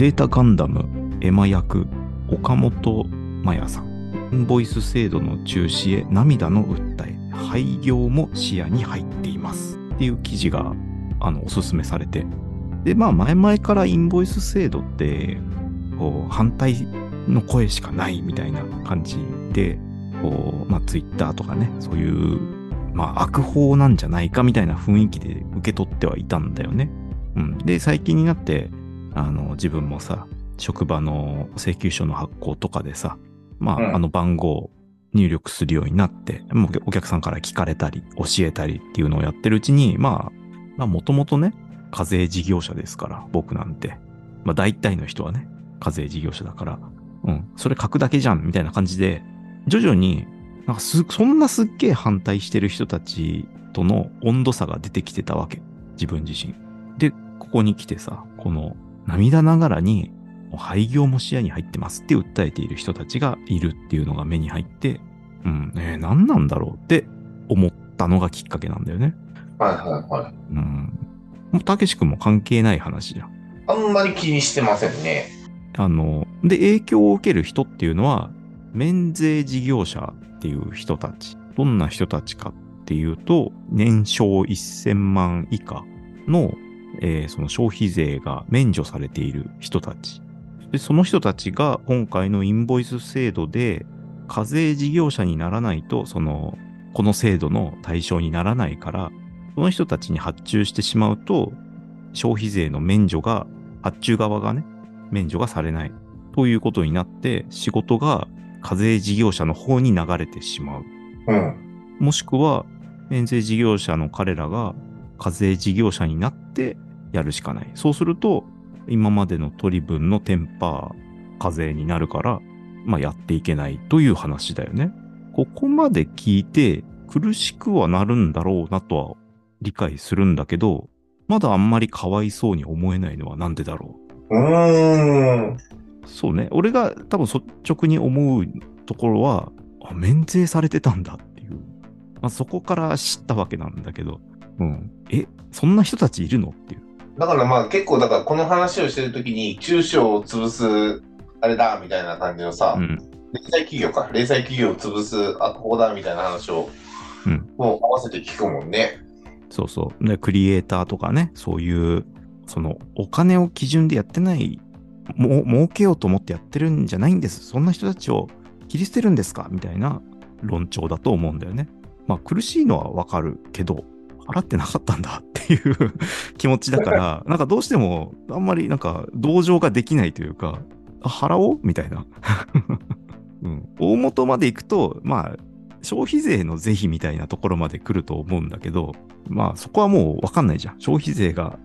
ゼータガンダムエマ役岡本真也さん。インボイス制度の中止へ涙の訴え、廃業も視野に入っています。っていう記事が、あの、おすすめされて。で、まあ、前々からインボイス制度って、こう、反対の声しかないみたいな感じで、こう、まあ、ツイッターとかね、そういう、まあ、悪法なんじゃないかみたいな雰囲気で受け取ってはいたんだよね。うん。で、最近になって、あの、自分もさ、職場の請求書の発行とかでさ、まあ、うんあの番号を入力するようになって、もうお客さんから聞かれたり、教えたりっていうのをやってるうちに、まあ、まあ、もともとね、課税事業者ですから、僕なんて。まあ、大体の人はね、課税事業者だから、うん、それ書くだけじゃん、みたいな感じで、徐々に、なんかす、そんなすっげえ反対してる人たちとの温度差が出てきてたわけ。自分自身。で、ここに来てさ、この涙ながらに、廃業も視野に入ってますって訴えている人たちがいるっていうのが目に入って、うん、えー何なんだろうって思ったのがきっかけなんだよね。はいはいはい。うん。もう、たけし君も関係ない話じゃん。あんまり気にしてませんね。あの、で、影響を受ける人っていうのは、免税事業者っていう人たち。どんな人たちかっていうと、年商1000万以下の、えーその消費税が免除されている人たち。で、その人たちが今回のインボイス制度で、課税事業者にならないと、その、この制度の対象にならないから、その人たちに発注してしまうと、消費税の免除が、発注側がね、免除がされないということになって、仕事が課税事業者の方に流れてしまう。うん。もしくは、免税事業者の彼らが課税事業者になってやるしかない。そうすると、今までの取り分のテンパー課税になるから、まあやっていけないという話だよね。ここまで聞いて苦しくはなるんだろうなとは理解するんだけど、まだあんまりかわいそうに思えないのはなんでだろううーん。そうね。俺が多分率直に思うところは、あ、免税されてたんだっていう。まあ、そこから知ったわけなんだけど、うん。え、そんな人たちいるのっていう。だからまあ結構だからこの話をしてるときに中小を潰すあれだみたいな感じのさ、うん。零細企業か零細企業を潰す悪法だみたいな話を、うんもう合わせて聞くもんね。そうそう。で、クリエイターとかね、そういう、その、お金を基準でやってない、もう、儲けようと思ってやってるんじゃないんです。そんな人たちを切り捨てるんですか？みたいな論調だと思うんだよね。まあ、苦しいのはわかるけど、払ってなかったんだっていう気持ちだから、なんかどうしても、あんまりなんか、同情ができないというか、あ払おうみたいな。うん。大元まで行くと、まあ、消費税の是非みたいなところまで来ると思うんだけど、まあそこはもうわかんないじゃん。消費税が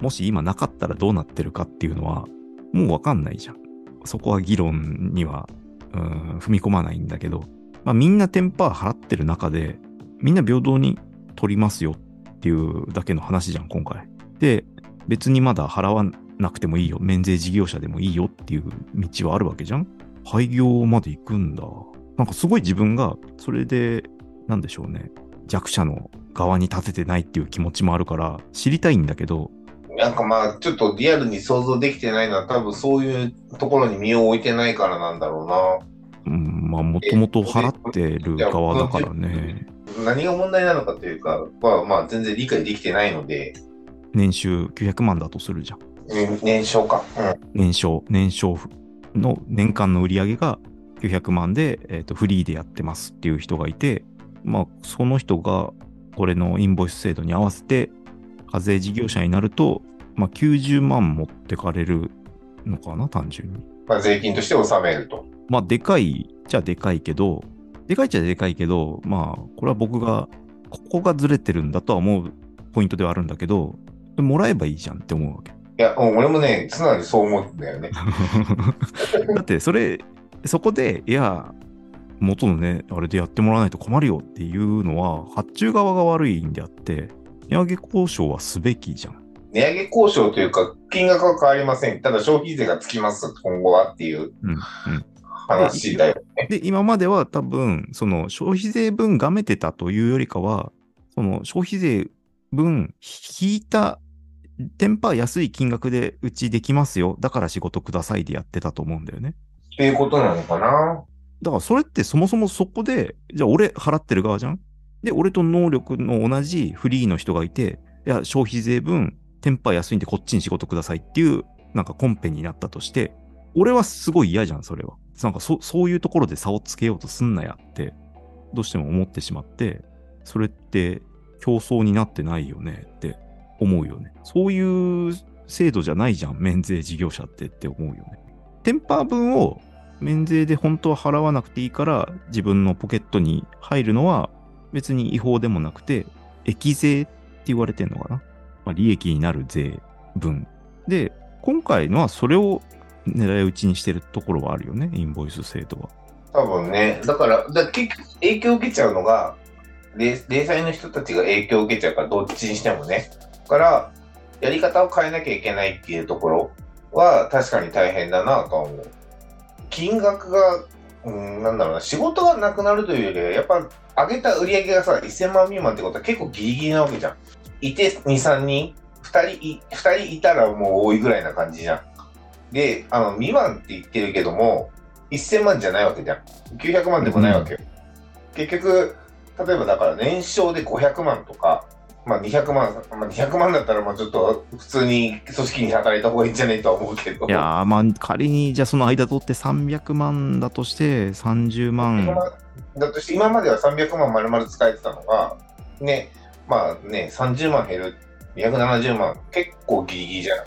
もし今なかったらどうなってるかっていうのはもうわかんないじゃん。そこは議論には、うん、踏み込まないんだけど、まあみんなテンパー払ってる中で、みんな平等に取りますよっていうだけの話じゃん、今回。で、別にまだ払わなくてもいいよ。免税事業者でもいいよっていう道はあるわけじゃん。廃業まで行くんだ。なんかすごい自分が、それで、なんでしょうね。弱者の側に立ててないっていう気持ちもあるから、知りたいんだけど、なんかまあちょっとリアルに想像できてないのは多分そういうところに身を置いてないからなんだろうん、まあ、もともと払ってる側だからね。何が問題なのかというかはまあ全然理解できてないので、年収900万だとするじゃん。年年少か。うん。年商、年商の年間の売り上げが900万で、えーとフリーでやってますっていう人がいて、まあ、その人がこれのインボイス制度に合わせて課税事業者になると、まあ、90万持ってかれるのかな、単純に。まあ税金として納めると。まあ、でかいっちゃでかいけど、でかいっちゃでかいけど、まあ、これは僕が、ここがずれてるんだとは思うポイントではあるんだけど、もらえばいいじゃんって思うわけ。いや、うん俺もね、素直にそう思うんだよね。だって、それ、そこで、いや、元のね、あれでやってもらわないと困るよっていうのは、発注側が悪いんであって、値上げ交渉はすべきじゃん。値上げ交渉というか、金額は変わりません。ただ消費税がつきます、今後はっていううん。うん。話だよ。で、今までは多分、その消費税分がめてたというよりかは、その消費税分引いたテンパー安い金額でうちできますよ。だから仕事くださいでやってたと思うんだよね。っていうことなのかな。だからそれってそもそもそこで、じゃあ俺払ってる側じゃん？で、俺と能力の同じフリーの人がいて、いや、消費税分、テンパー安いんでこっちに仕事くださいっていう、なんかコンペになったとして、俺はすごい嫌じゃん、それは。なんかそそういうところで差をつけようとすんなやって、どうしても思ってしまって、それって競争になってないよねって思うよね。そういう制度じゃないじゃん、免税事業者ってって思うよね。テンパー分を免税で本当は払わなくていいから自分のポケットに入るのは別に違法でもなくて、益税って言われてんのかな。まあ、利益になる税分。で、今回のはそれを狙い撃ちにしてるところはあるよね、インボイス制度は。多分ね。だから、だ結局影響を受けちゃうのが、零細の人たちが影響を受けちゃうから、どっちにしてもね。だから、やり方を変えなきゃいけないっていうところは、確かに大変だなとは思う。金額が、うん、なんだろうな、仕事がなくなるというよりは、やっぱ、上げた売り上げがさ、1000万未満ってことは結構ギリギリなわけじゃん。いて、2、3人、2人い、2人いたらもう多いぐらいな感じじゃん。で、あの、未満って言ってるけども、1000万じゃないわけじゃん。900万でもないわけよ。結局、例えばだから年商で500万とか、まあ200万、まあ、200万だったらまあちょっと普通に組織に働いた方がいいんじゃないとは思うけど。いやー、まあ仮にじゃあその間取って300万だとして30万。だとして今までは300万丸々使えてたのが、ね、まあね、30万減る、270万、結構ギリギリじゃん。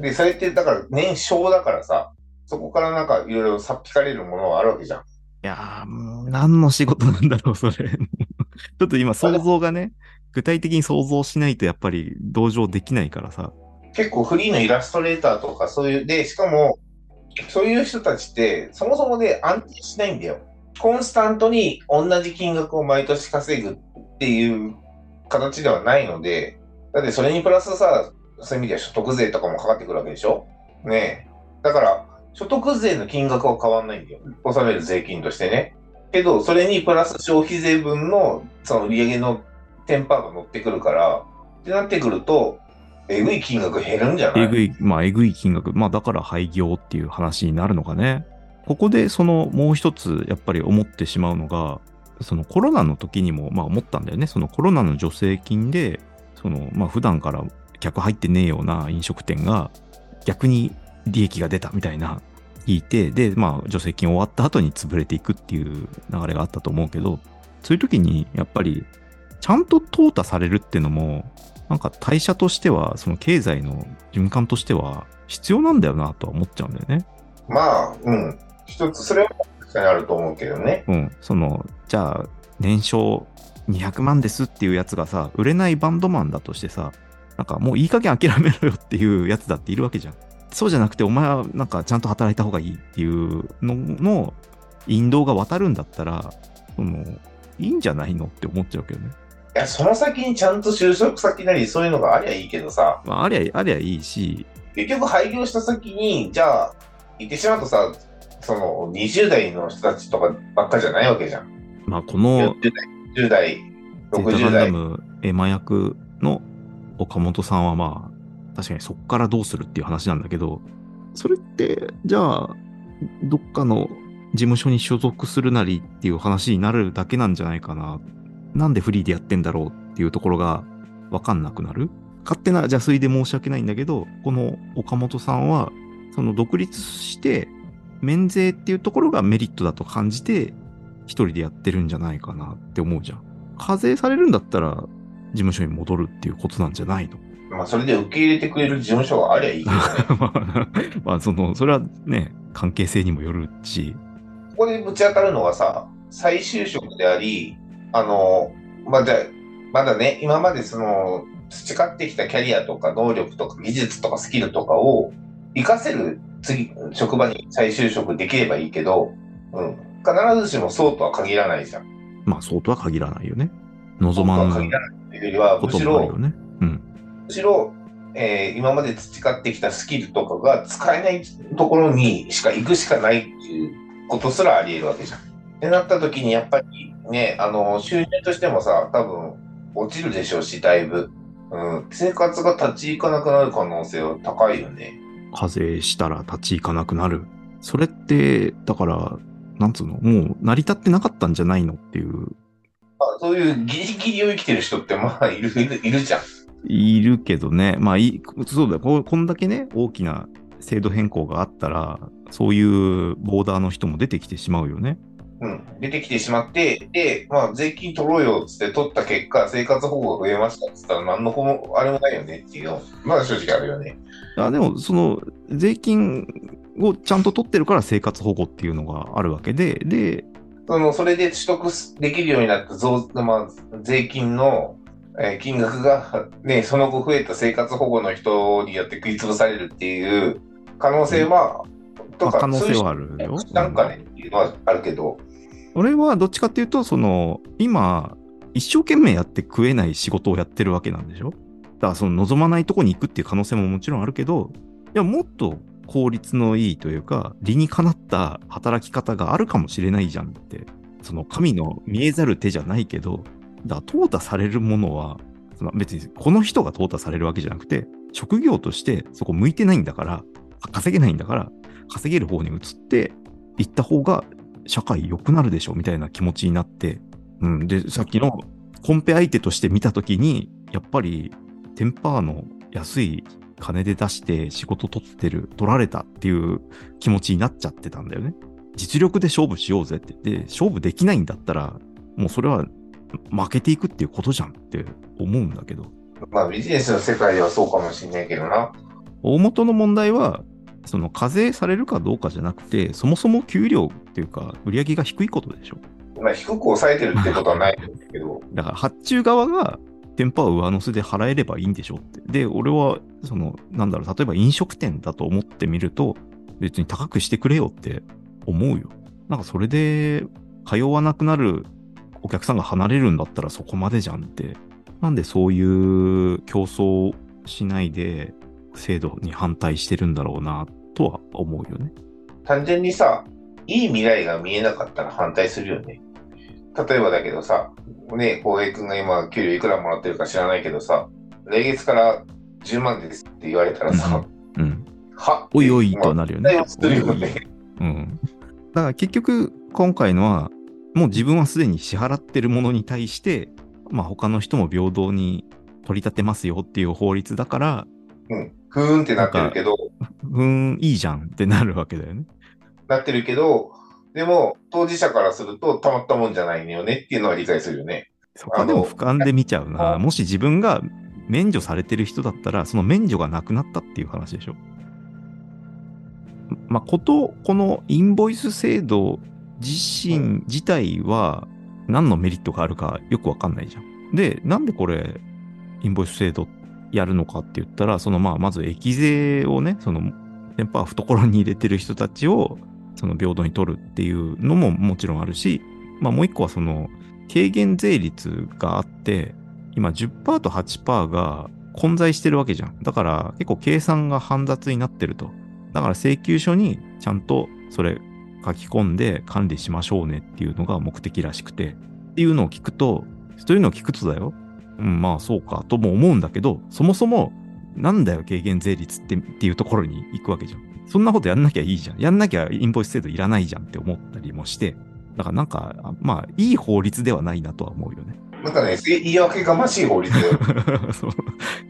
で、それってだから年商だからさ、そこからなんかいろいろさっぴかれるものはあるわけじゃん。いやー、もう何の仕事なんだろう、それ。ちょっと今想像がね、具体的に想像しないとやっぱり同情できないからさ。結構フリーのイラストレーターとかそういう、で、しかも、そういう人たちって、そもそもで安定しないんだよ。コンスタントに同じ金額を毎年稼ぐっていう形ではないので、だってそれにプラスさ、そういう意味では所得税とかもかかってくるわけでしょ？ねえ。だから、所得税の金額は変わんないんだよ。納める税金としてね。けど、それにプラス消費税分の、その売上のテンパーが乗ってくるから、ってなってくると、えぐい金額減るんじゃない？えぐい、まあえぐい金額。まあだから廃業っていう話になるのかね。ここでそのもう一つやっぱり思ってしまうのが、そのコロナの時にもまあ思ったんだよね。そのコロナの助成金で、そのまあ普段から客入ってねえような飲食店が逆に利益が出たみたいな聞いて、で、まあ助成金終わった後に潰れていくっていう流れがあったと思うけど、そういう時にやっぱりちゃんと淘汰されるっていうのも、なんか会社としては、その経済の循環としては必要なんだよなとは思っちゃうんだよね。まあ、うん。一つ、それは確かにあると思うけどね。うん。その、じゃあ、年商200万ですっていうやつがさ、売れないバンドマンだとしてさ、なんかもういい加減諦めろよっていうやつだっているわけじゃん。そうじゃなくて、お前はなんかちゃんと働いた方がいいっていうのの引導が渡るんだったら、その、いいんじゃないのって思っちゃうけどね。いや、その先にちゃんと就職先なり、そういうのがありゃいいけどさ、まあ、ありゃ、ありゃいいし、結局廃業した先に、じゃあ、言ってしまうとさ、その、20代の人たちとかばっかじゃないわけじゃん。まあ、この40代、10代、ゼータガ60ンダ代。ムエマ役の岡本さんはまあ、確かにそっからどうするっていう話なんだけど、それって、じゃあ、どっかの事務所に所属するなりっていう話になるだけなんじゃないかな。なんでフリーでやってんだろうっていうところがわかんなくなる？勝手な邪推で申し訳ないんだけど、この岡本さんは、その独立して、免税っていうところがメリットだと感じて、一人でやってるんじゃないかなって思うじゃん。課税されるんだったら、事務所に戻るっていうことなんじゃないの？まあ、それで受け入れてくれる事務所がありゃいいけどね。まあ、まあ、その、それはね、関係性にもよるし、ここでぶち当たるのはさ、再就職であり、あの、まあ、じゃあまだね、今までその、培ってきたキャリアとか能力とか技術とかスキルとかを活かせる次、職場に再就職できればいいけど、うん。必ずしもそうとは限らないじゃん。まあ、そうとは限らないよね。望まそうんとは限らないというよりは、むしろ、ね。うん。むしろ、えー今まで培ってきたスキルとかが使えないところにしか行くしかないっていうことすらあり得るわけじゃん。ってなった時にやっぱりね、あの、収入としてもさ、多分落ちるでしょうし、だいぶ。うん、生活が立ち行かなくなる可能性は高いよね。課税したら立ち行かなくなる。それって、だから、なんつうの、もう成り立ってなかったんじゃないのっていう、あそういうギリギリを生きてる人ってまあいる、いるいるじゃん。いるけどね、まあいい、そうだよこう、こんだけね、大きな制度変更があったら、そういうボーダーの人も出てきてしまうよね。うん、出てきてしまって、で、まあ、税金取ろうよっつって取った結果、生活保護が増えましたっつったら、何の子もあれもないよねっていうの、まだ正直あるよね。あでも、その、税金をちゃんと取ってるから生活保護っていうのがあるわけで、で、その、それで取得できるようになった増、まあ、税金の、えー金額が、ね、その後増えた生活保護の人によって食い潰されるっていう可能性は、とか、まあ可能性はあるるよ。なんかねっていうのはあるけど、俺はどっちかっていうと、その、今、一生懸命やって食えない仕事をやってるわけなんでしょ？だから、その望まないとこに行くっていう可能性ももちろんあるけど、いや、もっと効率のいいというか、理にかなった働き方があるかもしれないじゃんって、その神の見えざる手じゃないけど、だから、淘汰されるものは、その別にこの人が淘汰されるわけじゃなくて、職業としてそこ向いてないんだから、稼げないんだから、稼げる方に移っていった方が社会良くなるでしょみたいな気持ちになって、うん、で、さっきのコンペ相手として見たときに、やっぱりテンパーの安い金で出して仕事取ってる、取られたっていう気持ちになっちゃってたんだよね。実力で勝負しようぜって。で、勝負できないんだったら、もうそれは負けていくっていうことじゃんって思うんだけど、まあビジネスの世界ではそうかもしれないけどな。大元の問題は、その課税されるかどうかじゃなくて、そもそも給料っていうか、売り上げが低いことでしょ。まあ低く抑えてるってことはないんだけど、だから発注側がテンパを上乗せで払えればいいんでしょって。で、俺は、その、なんだろう、例えば飲食店だと思ってみると、別に高くしてくれよって思うよ。なんかそれで、通わなくなるお客さんが離れるんだったらそこまでじゃんって。なんでそういう競争しないで制度に反対してるんだろうなとは思うよね。単純にさ、いい未来が見えなかったら反対するよね。例えばだけどさ、ね、浩平君が今給料いくらもらってるか知らないけどさ、来月から10万ですって言われたらさ、うん。はおいおいとはななるよね。するよね。うん。だから結局、今回のは、もう自分はすでに支払ってるものに対して、まあ他の人も平等に取り立てますよっていう法律だから、うん。ふーんってなってるけど、うーん、いいじゃんってなるわけだよね。なってるけど、でも、当事者からすると、たまったもんじゃないよねっていうのは理解するよね。そこはでも俯瞰で見ちゃうな。あもし自分が免除されてる人だったら、その免除がなくなったっていう話でしょ。まあ、こと、このインボイス制度自身自体は何のメリットがあるかよくわかんないじゃん。で、なんでこれ、インボイス制度やるのかって言ったら、そのまあ、まず益税をね、その、電波懐に入れてる人たちを、その平等に取るっていうのももちろんあるし、まあもう一個はその、軽減税率があって、今10%と8%が混在してるわけじゃん。だから結構計算が煩雑になってると。だから請求書にちゃんとそれ書き込んで管理しましょうねっていうのが目的らしくて。っていうのを聞くと、そういうのを聞くとだよ。うん、まあそうかとも思うんだけど、そもそもなんだよ軽減税率ってっていうところに行くわけじゃん。そんなことやんなきゃいいじゃん。やんなきゃインボイス制度いらないじゃんって思ったりもして。だからなんか、あまあいい法律ではないなとは思うよね。なんかね、言い訳がましい法律。そう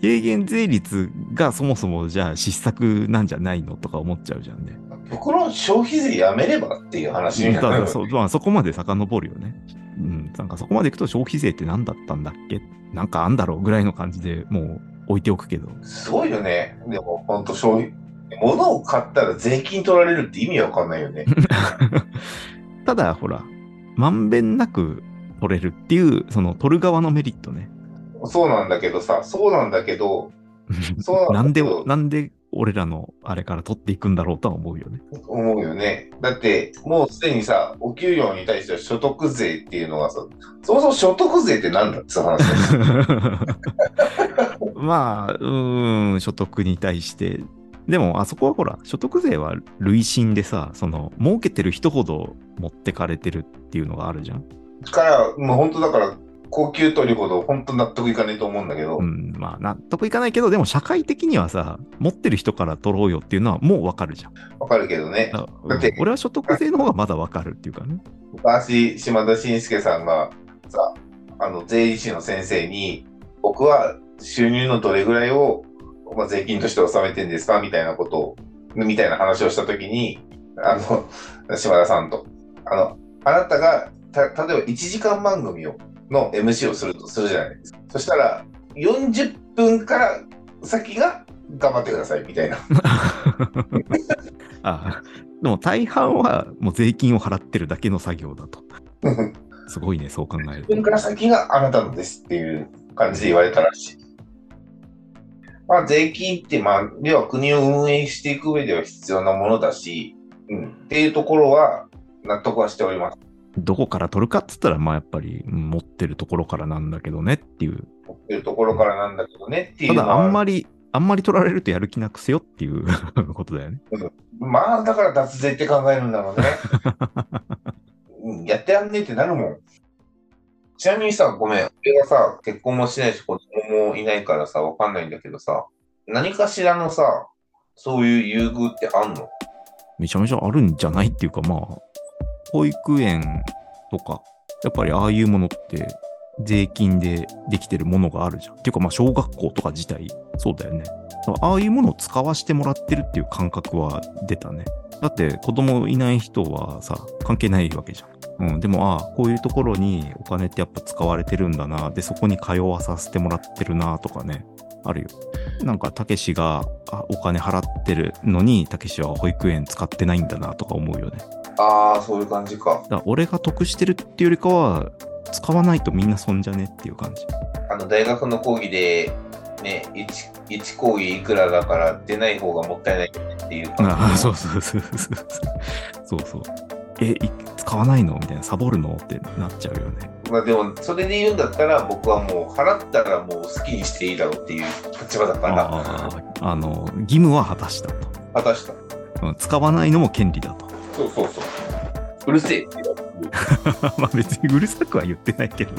軽減税率がそもそもじゃあ失策なんじゃないのとか思っちゃうじゃんね。極論消費税やめればっていう話になるだからそう、まあ、そこまで遡るよね。うん。なんかそこまでいくと消費税って何だったんだっけ？なんかあんだろうぐらいの感じでもう置いておくけど。すごいよね。でも、本当消費、物を買ったら税金取られるって意味わかんないよね。ただ、ほら、まんべんなく取れるっていう、その取る側のメリットね。そうなんだけどさ、そうなんだけど、そうなんでなんで俺らのあれから取っていくんだろうとは思うよね。思うよね。だって、もうすでにさ、お給料に対しては所得税っていうのがさ、そもそも所得税ってなんだ？って話 まあ、うーん、所得に対して。でも、あそこはほら、所得税は累進でさ、その、儲けてる人ほど持ってかれてるっていうのがあるじゃん。から、もう本当だから、高級取りほど本当納得いかないと思うんだけど、うん、まあ納得いかないけど、でも社会的にはさ、持ってる人から取ろうよっていうのはもうわかるじゃん。わかるけどね。だだって俺は所得税の方がまだわかるっていうかね。昔、島田紳介さんがさ、あの、税理士の先生に、僕は収入のどれぐらいを、まあ、税金として納めてんですか？みたいなことを、みたいな話をしたときに、あの、島田さんと、あの、あなたが、た例えば1時間番組を、の MC をするとするじゃないですか。そしたら、40分から先が頑張ってください、みたいな。ああでも大半はもう税金を払ってるだけの作業だと。すごいね、そう考える分から先があなたのですっていう感じで言われたらしい。まあ、税金って、まあ、要は国を運営していく上では必要なものだし、うん、っていうところは納得はしております。どこから取るかっつったら、まあやっぱりうん持ってるところからなんだけどねっていう。っていうところからなんだけどねっていただうのは。あんまり、あんまり取られるとやる気なくせよっていう ことだよね。まあ、だから脱税って考えるんだろうね。うんやってやんねえってなるもん。ちなみにさ、ごめん。俺はさ、結婚もしないし、子供もいないからさ、わかんないんだけどさ、何かしらのさ、そういう優遇ってあんの？めちゃめちゃあるんじゃないっていうか、まあ、保育園とか、やっぱりああいうものって税金でできてるものがあるじゃん。っていうか、まあ、小学校とか自体、そうだよね。ああいうものを使わせてもらってるっていう感覚は出たね。だって子供いない人はさ、関係ないわけじゃん。うん、でも、ああ、こういうところにお金ってやっぱ使われてるんだな。で、そこに通わさせてもらってるなとかね。あるよ。なんか、たけしがあお金払ってるのに、たけしは保育園使ってないんだなとか思うよね。ああ、そういう感じか。だ俺が得してるっていうよりかは、使わないとみんな損じゃねっていう感じ。あの、大学の講義で、ね、1, 1講義いくらだから出ない方がもったいないよねっていう感じ。ああ、そうそうそうそうそう。そうそう。え、い使わないの？みたいな、サボるの？ってなっちゃうよね。まあでも、それで言うんだったら、僕はもう払ったらもう好きにしていいだろうっていう立場だから、ああ、あの、義務は果たしたと。果たした。うん使わないのも権利だと。そうそうそう。うるせえって言われて まあ別にうるさくは言ってないけど。